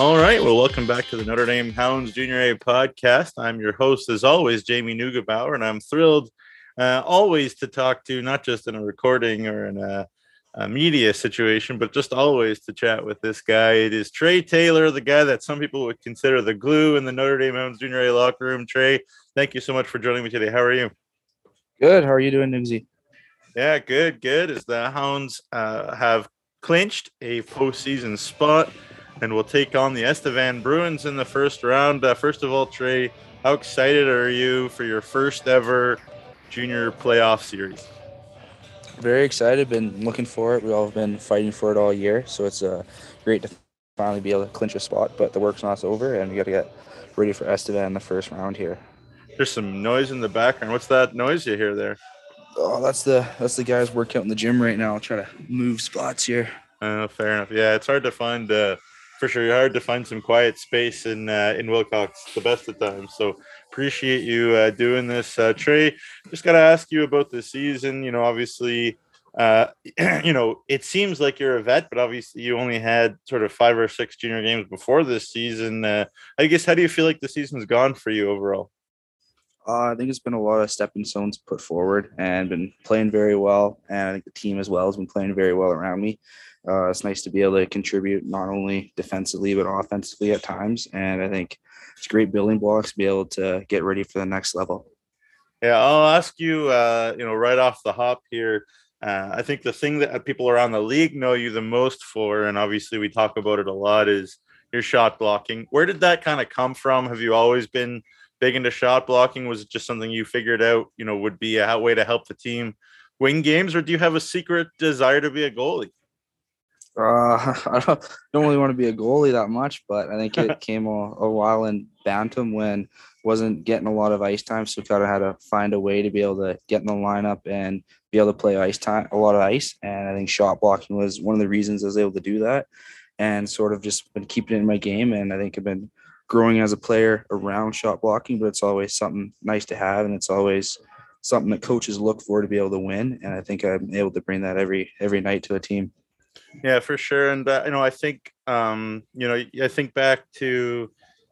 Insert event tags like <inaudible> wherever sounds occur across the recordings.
All right. Well, welcome back to the Notre Dame Hounds Junior A podcast. I'm your host, as always, Jamie Neugebauer, and I'm thrilled uh, always to talk to, not just in a recording or in a, a, media situation, but just always to chat with this guy. It is Trey Taylor, the guy that some people would consider the glue in the Notre Dame Hounds Junior A locker room. Trey, thank you so much for joining me today. How are you? Good. How are you doing, Nugzy? Yeah, good, good. As the Hounds uh, have clinched a postseason spot and we'll take on the Estevan Bruins in the first round. Uh, first of all, Trey, how excited are you for your first ever junior playoff series? Very excited. Been looking for it. We've all been fighting for it all year, so it's uh, great to finally be able to clinch a spot. But the work's not over, and we got to get ready for Estevan in the first round here. There's some noise in the background. What's that noise you hear there? Oh, that's the that's the guys working out in the gym right now. I'll try to move spots here. Uh, fair enough. Yeah, it's hard to find uh, for sure. You're hard to find some quiet space in uh, in Wilcox the best of times. So appreciate you uh, doing this, uh, Trey. Just got to ask you about the season. You know, obviously, uh, <clears throat> you know, it seems like you're a vet, but obviously you only had sort of five or six junior games before this season. Uh, I guess how do you feel like the season's gone for you overall? Uh, I think it's been a lot of stepping stones put forward and been playing very well. And I think the team as well has been playing very well around me. Uh, it's nice to be able to contribute not only defensively but offensively at times, and I think it's great building blocks to be able to get ready for the next level. Yeah, I'll ask you, uh, you know, right off the hop here. Uh, I think the thing that people around the league know you the most for, and obviously we talk about it a lot, is your shot blocking. Where did that kind of come from? Have you always been big into shot blocking? Was it just something you figured out, you know, would be a way to help the team win games, or do you have a secret desire to be a goalie? Uh, <laughs> I don't, don't really want to be a goalie that much, but I think it <laughs> came a, a while in Bantam when wasn't getting a lot of ice time, so kind of had to find a way to be able to get in the lineup and be able to play ice time, a lot of ice. And I think shot blocking was one of the reasons I was able to do that, and sort of just been keeping it in my game. And I think I've been growing as a player around shot blocking, but it's always something nice to have, and it's always something that coaches look for to be able to win. And I think I'm able to bring that every every night to a team. Yeah, for sure. And uh, you know, I think um, you know, I think back to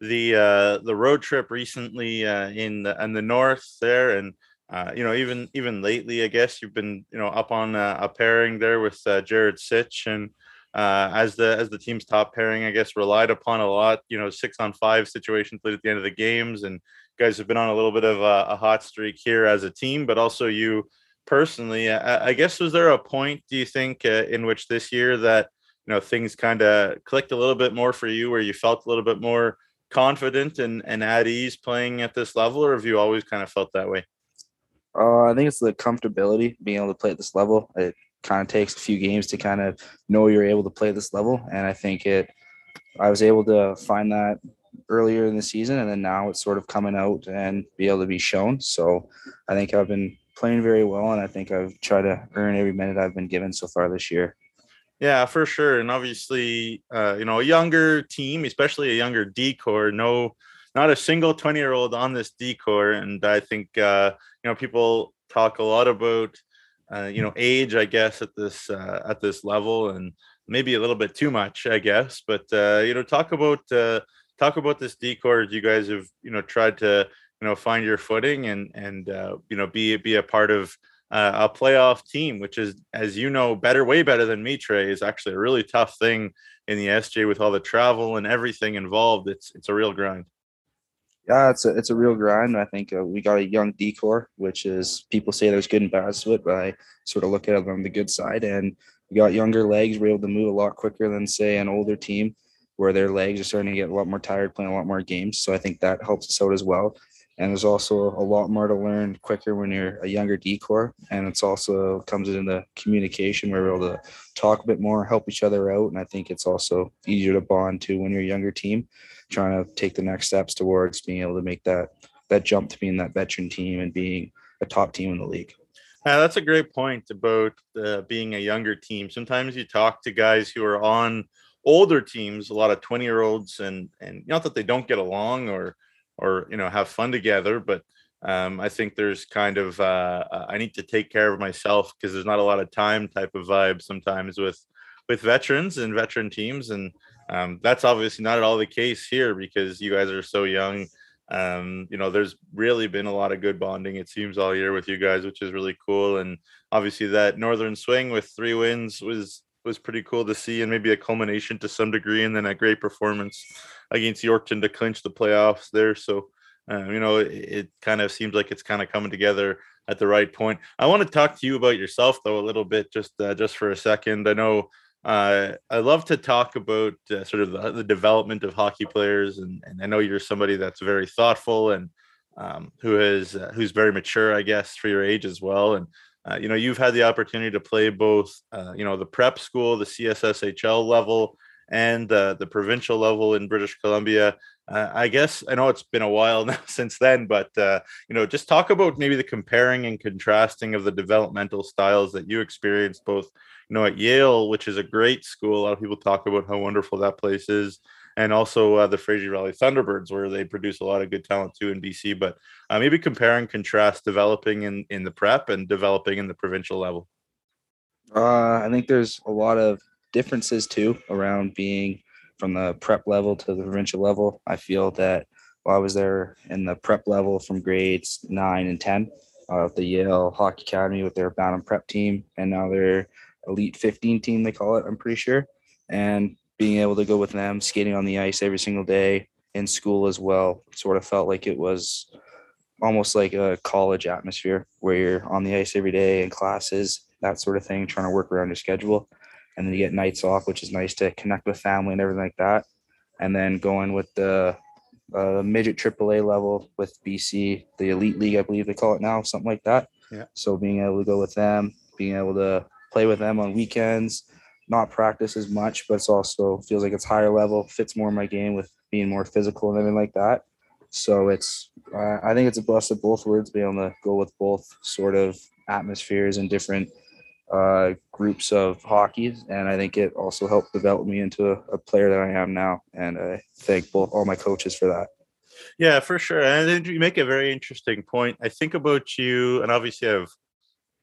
the uh, the road trip recently uh, in the in the north there, and uh, you know, even even lately, I guess you've been you know up on uh, a pairing there with uh, Jared Sitch, and uh, as the as the team's top pairing, I guess relied upon a lot. You know, six on five situations late at the end of the games, and guys have been on a little bit of a, a hot streak here as a team, but also you personally, I, I, guess was there a point do you think uh, in which this year that you know things kind of clicked a little bit more for you, where you felt a little bit more confident and, and at ease playing at this level, or have you always kind of felt that way? Uh, I think it's the comfortability being able to play at this level. It kind of takes a few games to kind of know you're able to play this level, and I think it. I was able to find that earlier in the season, and then now it's sort of coming out and be able to be shown. So I think I've been playing very well, and I think I've tried to earn every minute I've been given so far this year. Yeah, for sure, and obviously, uh, you know, a younger team, especially a younger D corps, no, not a single twenty-year-old on this D corps, and I think uh, you know people talk a lot about uh, you know age, I guess, at this uh, at this level, and maybe a little bit too much, I guess. But uh, you know, talk about uh, talk about this D corps. You guys have you know tried to you know find your footing and and uh, you know be be a part of uh, a playoff team, which is as you know better, way better than me. Trey is actually a really tough thing in the SJ with all the travel and everything involved. It's it's a real grind. Yeah, it's a it's a real grind. I think uh, we got a young D corps, which is people say there's good and bad to it, but I sort of look at it on the good side. And we got younger legs. We're able to move a lot quicker than say an older team, where their legs are starting to get a lot more tired playing a lot more games. So I think that helps us out as well and there's also a lot more to learn quicker when you're a younger D corps and it's also comes in the communication where we're able to talk a bit more help each other out and i think it's also easier to bond to when you're a younger team trying to take the next steps towards being able to make that that jump to being that veteran team and being a top team in the league. Yeah, that's a great point about uh, being a younger team. Sometimes you talk to guys who are on older teams a lot of 20 year olds and and not that they don't get along or or you know have fun together but um, i think there's kind of uh, uh i need to take care of myself because there's not a lot of time type of vibe sometimes with with veterans and veteran teams and um, that's obviously not at all the case here because you guys are so young. Um, you know, there's really been a lot of good bonding, it seems, all year with you guys, which is really cool. And obviously, that northern swing with three wins was was pretty cool to see, and maybe a culmination to some degree, and then a great performance against Yorkton to clinch the playoffs there. So, um, you know, it, it kind of seems like it's kind of coming together at the right point. I want to talk to you about yourself though a little bit, just uh, just for a second. I know uh, I love to talk about uh, sort of the, the, development of hockey players, and, and I know you're somebody that's very thoughtful and um, who is uh, who's very mature, I guess, for your age as well. And uh, you know, you've had the opportunity to play both, uh, you know, the prep school, the CSSHL level, and the provincial level in British Columbia. Uh, I guess I know it's been a while <laughs> now since then, but uh, you know, just talk about maybe the comparing and contrasting of the developmental styles that you experienced both, you know, at Yale, which is a great school. A lot of people talk about how wonderful that place is, and also uh, the Fraser Valley Thunderbirds, where they produce a lot of good talent too in BC. But uh, maybe compare and contrast developing in in the prep and developing in the provincial level. Uh, I think there's a lot of differences too around being from the prep level to the provincial level. I feel that while I was there in the prep level from grades nine and 10 of uh, the Yale Hockey Academy with their Bantam prep team, and now their Elite 15 team, they call it, I'm pretty sure. And being able to go with them, skating on the ice every single day in school as well, sort of felt like it was almost like a college atmosphere where you're on the ice every day in classes, that sort of thing, trying to work around your schedule and then you get nights off, which is nice to connect with family and everything like that. And then going with the uh, midget AAA level with BC, the elite league, I believe they call it now, something like that. Yeah. So being able to go with them, being able to play with them on weekends, not practice as much, but it's also feels like it's higher level, fits more in my game with being more physical and everything like that. So it's, uh, I think it's a blessed of both words, being able to go with both sort of atmospheres and different uh, groups of hockey, and I think it also helped develop me into a, a, player that I am now. And I thank both all my coaches for that. Yeah, for sure. And you make a very interesting point. I think about you, and obviously I've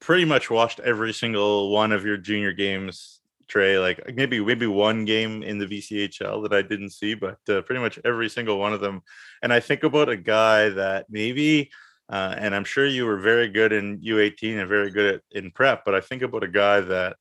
pretty much watched every single one of your junior games, Trey. Like maybe maybe one game in the BCHL that I didn't see, but uh, pretty much every single one of them. And I think about a guy that maybe uh, and I'm sure you were very good in U18 and very good at, in prep. But I think about a guy that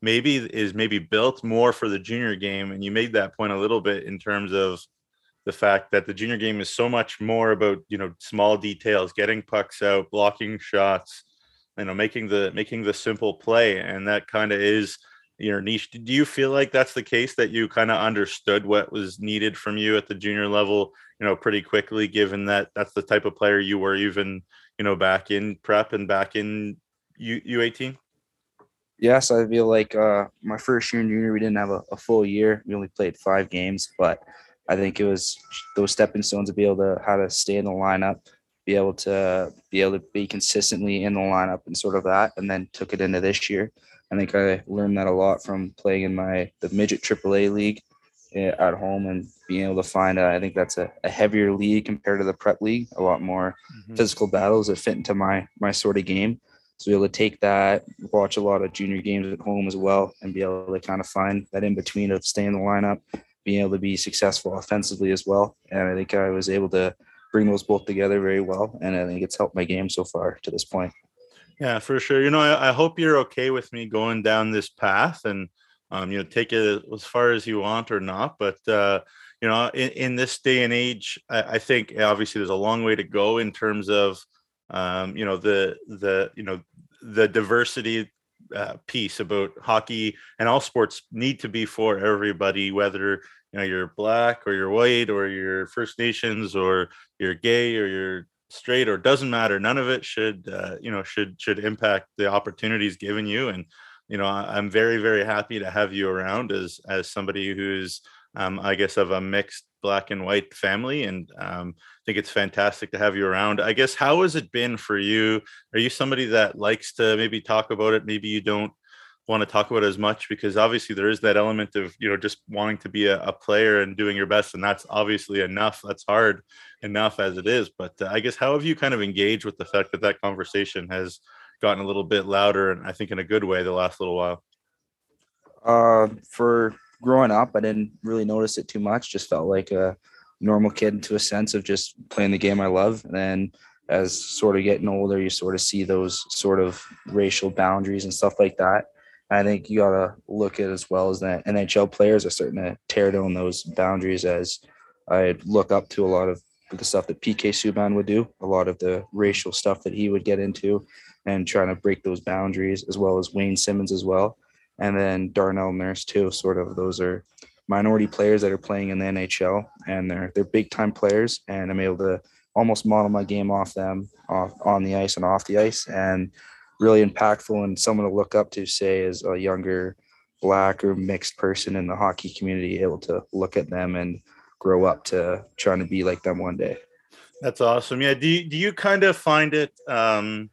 maybe is maybe built more for the junior game. And you made that point a little bit in terms of the fact that the junior game is so much more about you know small details, getting pucks out, blocking shots, you know, making the making the simple play, and that kind of is your niche. Do you feel like that's the case that you kind of understood what was needed from you at the junior level, you know, pretty quickly, given that that's the type of player you were even, you know, back in prep and back in U U18? Yes, I feel like uh, my first year in junior, we didn't have a, a full year. We only played five games, but I think it was those stepping stones to be able to how to stay in the lineup, be able to be able to be consistently in the lineup and sort of that, and then took it into this year. I think I learned that a lot from playing in my the midget AAA league eh, at home and being able to find a, I think that's a, a heavier league compared to the prep league, a lot more mm-hmm. physical battles that fit into my my sort of game. So be able to take that, watch a lot of junior games at home as well, and be able to kind of find that in between of staying in the lineup, being able to be successful offensively as well. And I think I was able to bring those both together very well, and I think it's helped my game so far to this point. Yeah, for sure. You know, I, I, hope you're okay with me going down this path and, um, you know, take it as far as you want or not. But, uh, you know, in, in this day and age, I, I, think obviously there's a long way to go in terms of, um, you know, the, the, you know, the diversity uh, piece about hockey and all sports need to be for everybody, whether, you know, you're black or you're white or you're First Nations or you're gay or you're straight or doesn't matter none of it should uh, you know should should impact the opportunities given you and you know i'm very very happy to have you around as as somebody who's um, i guess of a mixed black and white family and um, i think it's fantastic to have you around. I guess how has it been for you? Are you somebody that likes to maybe talk about it? Maybe you don't want to talk about as much because obviously there is that element of you know just wanting to be a, a, player and doing your best and that's obviously enough that's hard enough as it is but uh, i guess how have you kind of engaged with the fact that that conversation has gotten a little bit louder and i think in a good way the last little while uh, for growing up, I didn't really notice it too much. Just felt like a normal kid to a sense of just playing the game I love. And then as sort of getting older, you sort of see those sort of racial boundaries and stuff like that. I think you gotta look at as well as that NHL players are starting to tear down those boundaries as I look up to a lot of the stuff that PK Subban would do, a lot of the racial stuff that he would get into and trying to break those boundaries, as well as Wayne Simmonds as well. And then Darnell Nurse too. Sort of those are minority players that are playing in the NHL and they're they're big time players and I'm able to almost model my game off them off on the ice and off the ice and really impactful and someone to look up to say as a younger black or mixed person in the hockey community able to look at them and grow up to trying to be like them one day that's awesome yeah do you, do you kind of find it um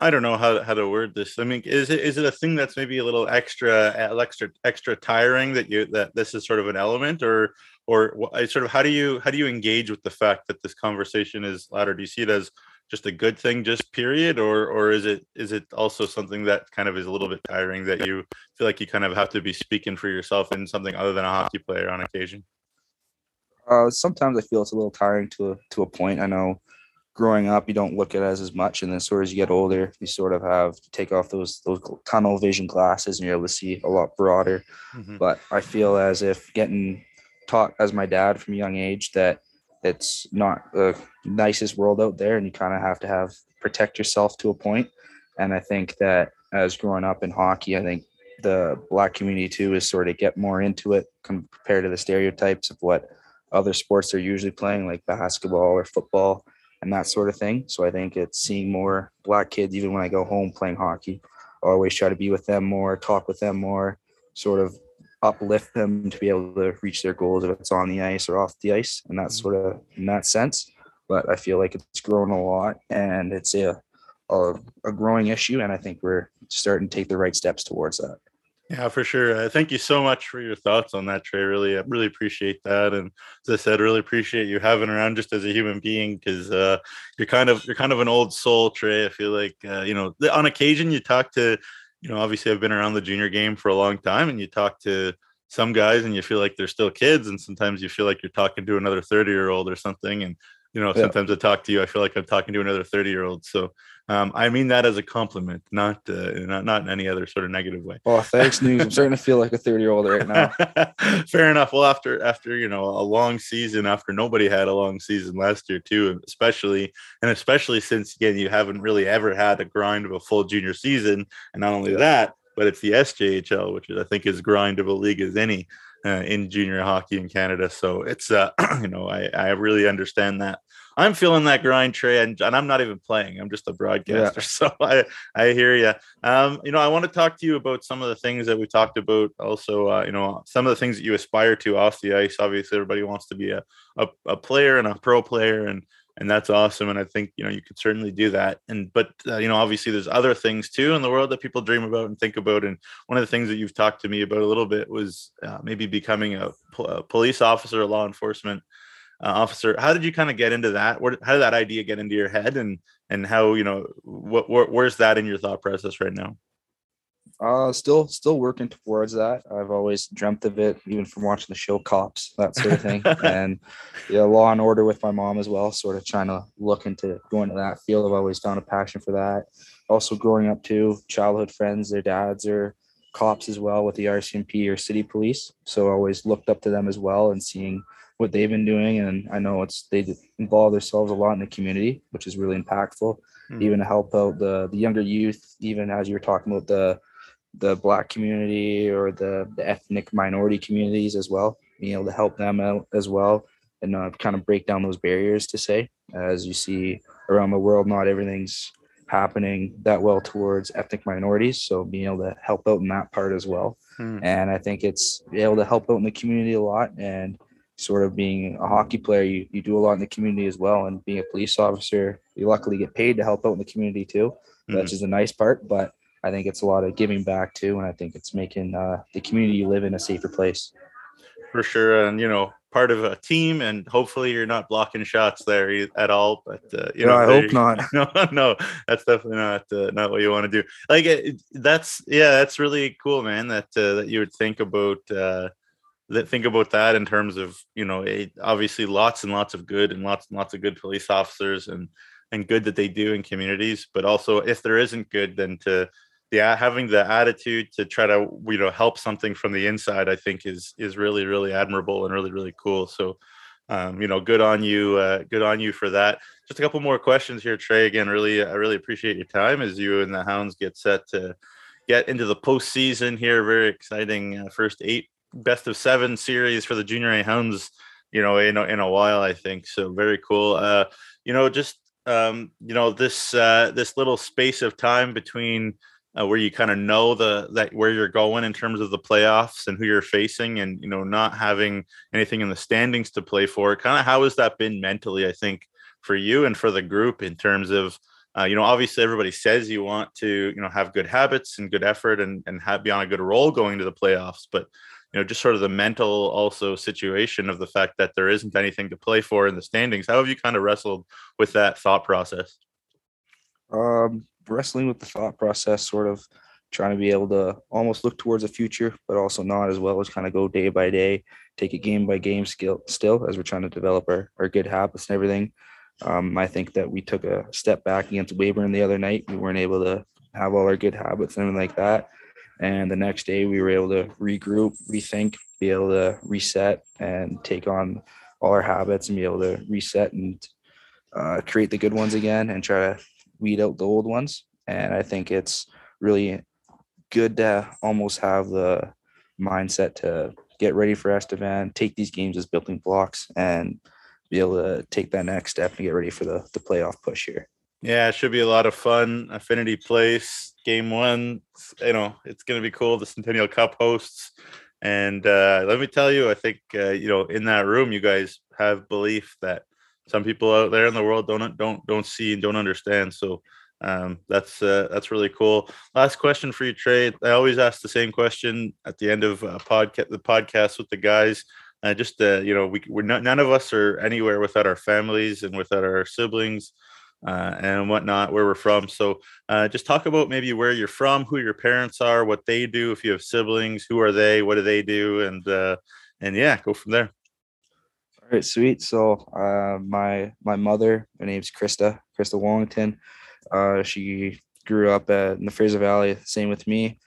I don't know how, how to word this. I mean, is it is it a thing that's maybe a little extra extra extra tiring that you that this is sort of an element, or or sort of how do you how do you engage with the fact that this conversation is louder? Do you see it as just a good thing, just period, or or is it is it also something that kind of is a little bit tiring that you feel like you kind of have to be speaking for yourself in something other than a hockey player on occasion? Uh, sometimes I feel it's a little tiring to a, to a point. I know growing up you don't look at it as as much, and then sort of as you get older, you sort of have to take off those those tunnel vision glasses, and you're able to see a lot broader. Mm-hmm. But I feel as if getting taught as my dad from a young age that it's not the nicest world out there and you kind of have to have protect yourself to a point. And i think that as growing up in hockey i think the black community too is sort of get more into it compared to the stereotypes of what other sports they're usually playing like basketball or football and that sort of thing. So i think it's seeing more black kids even when i go home playing hockey I always try to be with them more talk with them more sort of uplift them to be able to reach their goals if it's on the ice or off the ice and that mm-hmm. sort of in that sense but i feel like it's grown a lot and it's a, a, a growing issue and i think we're starting to take the right steps towards that yeah, for sure. Uh, thank you so much for your thoughts on that, Trey. Really, I really appreciate that. And as I said, really appreciate you having around just as a human being because uh, you're kind of you're kind of an old soul, Trey. I feel like uh, you know on occasion you talk to you know, obviously I've been around the junior game for a long time and you talk to some guys and you feel like they're still kids and sometimes you feel like you're talking to another 30 year old or something and you know yeah. sometimes i talk to you i feel like i'm talking to another 30 year old so um, i mean that as a compliment not uh, not not in any other sort of negative way. Oh thanks news. I'm starting to feel like a 30 year old right now. <laughs> Fair enough. Well after after you know a long season after nobody had a long season last year too especially and especially since again you haven't really ever had a grind of a full junior season. And not only that but it's the sjhl which is i think as grind of a league as any uh, in junior hockey in Canada. So it's uh, <clears throat> you know I I really understand that. I'm feeling that grind, Trey, and, and I'm not even playing. I'm just a broadcaster, yeah. <laughs> so I I hear you. Um, you know, I want to talk to you about some of the things that we talked about. Also, uh, you know, some of the things that you aspire to off the ice. Obviously, everybody wants to be a a, a player and a pro player, and and that's awesome and i think you know you could certainly do that and but uh, you know obviously there's other things too in the world that people dream about and think about and one of the things that you've talked to me about a little bit was uh, maybe becoming a, a, police officer a law enforcement uh, officer. How did you kind of get into that? Where, how did that idea get into your head and and how you know what where's that in your thought process right now uh, still, still working towards that. I've always dreamt of it, even from watching the show Cops, that sort of thing, <laughs> and yeah, Law and Order with my mom as well. Sort of trying to look into going to that field. I've always found a passion for that. Also, growing up too, childhood friends, their dads are cops as well with the RCMP or city police. So I always looked up to them as well and seeing what they've been doing. And I know it's they involve themselves a lot in the community, which is really impactful. Mm. Even to help out the the younger youth, even as you were talking about the the black community or the, the ethnic minority communities as well, being able to help them out as well and uh, kind of break down those barriers to say, as you see around the world, not everything's happening that well towards ethnic minorities. So being able to help out in that part as well. Hmm. And I think it's able to help out in the community a lot and sort of being a hockey player, you, you do a lot in the community as well. And being a police officer, you luckily get paid to help out in the community too, hmm. which is a nice part. But I think it's a lot of giving back too, and I think it's making uh, the community you live in a safer place. For sure, and you know, part of a team, and hopefully you're not blocking shots there at all. But uh, you no, know, I hope not. <laughs> No, no, that's definitely not uh, not what you want to do. Like it, that's yeah, that's really cool, man. That uh, that you would think about. Uh, that think about that in terms of you know it, obviously lots and lots of good and lots and lots of good police officers and and good that they do in communities but also if there isn't good then to yeah having the attitude to try to you know help something from the inside i think is is really really admirable and really really cool. So um, you know good on you uh, good on you for that. Just a couple more questions here trey again really i really appreciate your time as you and the hounds get set to get into the postseason here. Very exciting uh, first eight best of seven series for the junior a hounds you know in a, in a while i think. So very cool. Uh you know just um you know this uh this little space of time between uh, where you kind of know the that where you're going in terms of the playoffs and who you're facing and you know not having anything in the standings to play for kind of how has that been mentally i think for you and for the group in terms of uh, you know obviously everybody says you want to you know have good habits and good effort and and have be on a good roll going to the playoffs but you know just sort of the mental also situation of the fact that there isn't anything to play for in the standings how have you kind of wrestled with that thought process? Um wrestling with the thought process, sort of trying to be able to almost look towards the future, but also not as well as kind of go day by day, take it game by game skill still as we're trying to develop our, our good habits and everything. Um, I think that we took a step back against Weyburn the other night. We weren't able to have all our good habits and everything like that. And the next day we were able to regroup, rethink, be able to reset and take on all our habits and be able to reset and uh, create the good ones again and try to weed out the old ones. And I think it's really good to almost have the mindset to get ready for Estevan, take these games as building blocks, and be able to take that next step and get ready for the, the playoff push here. Yeah, it should be a lot of fun. Affinity Place, game one. You know, it's going to be cool. The Centennial Cup hosts. And uh, let me tell you, I think, uh, you know, in that room, you guys have belief that some people out there in the world don't don't don't see and don't understand. So um, that's uh, that's really cool. Last question for you, Trey. I always ask the same question at the end of a podcast, the podcast with the guys. Uh, just uh, you know, we we're not, none of us are anywhere without our families and without our siblings uh, and whatnot, where we're from. So uh, just talk about maybe where you're from, who your parents are, what they do, if you have siblings, who are they, what do they do, and uh, and yeah, go from there. All right, sweet. So uh, my my mother, her name's Krista, Krista Wallington. Uh, she grew up at, in the Fraser Valley, same with me,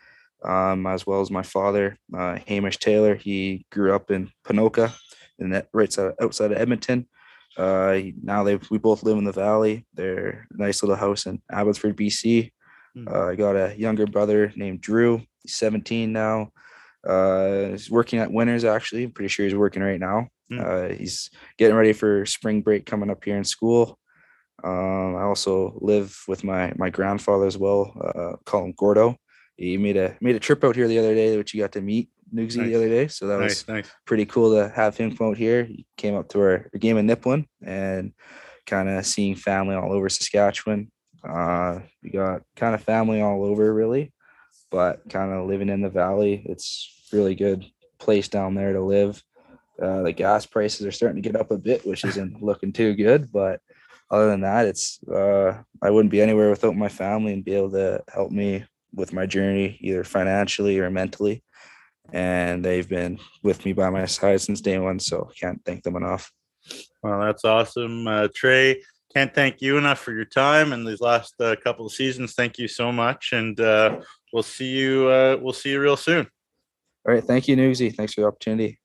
um, as well as my father, uh, Hamish Taylor. He grew up in Ponoka, in that right side, outside of Edmonton. Uh, now they we both live in the valley. They're a nice little house in Abbotsford, BC. Hmm. Uh, I got a younger brother named Drew. He's 17 now. Uh, he's working at Winners actually. I'm pretty sure he's working right now. Mm. Uh, he's getting ready for spring break coming up here in school. Um, I also live with my my grandfather as well. Uh, call him Gordo. He made a made a trip out here the other day, which you got to meet Nugsy nice. the other day. So that nice, was nice. pretty cool to have him come out here. He came up to our, our game in Nipawin and kind of seeing family all over Saskatchewan. Uh, we got kind of family all over really, but kind of living in the valley. It's really good place down there to live. Uh, the gas prices are starting to get up a bit, which isn't <laughs> looking too good. But other than that, it's uh, I wouldn't be anywhere without my family and be able to help me with my journey, either financially or mentally. And they've been with me by my side since day one, so can't thank them enough. Well, that's awesome, uh, Trey. Can't thank you enough for your time and these last uh, couple of seasons. Thank you so much, and uh, we'll see you. Uh, we'll see you real soon. All right, thank you, Newsy. Thanks for the opportunity.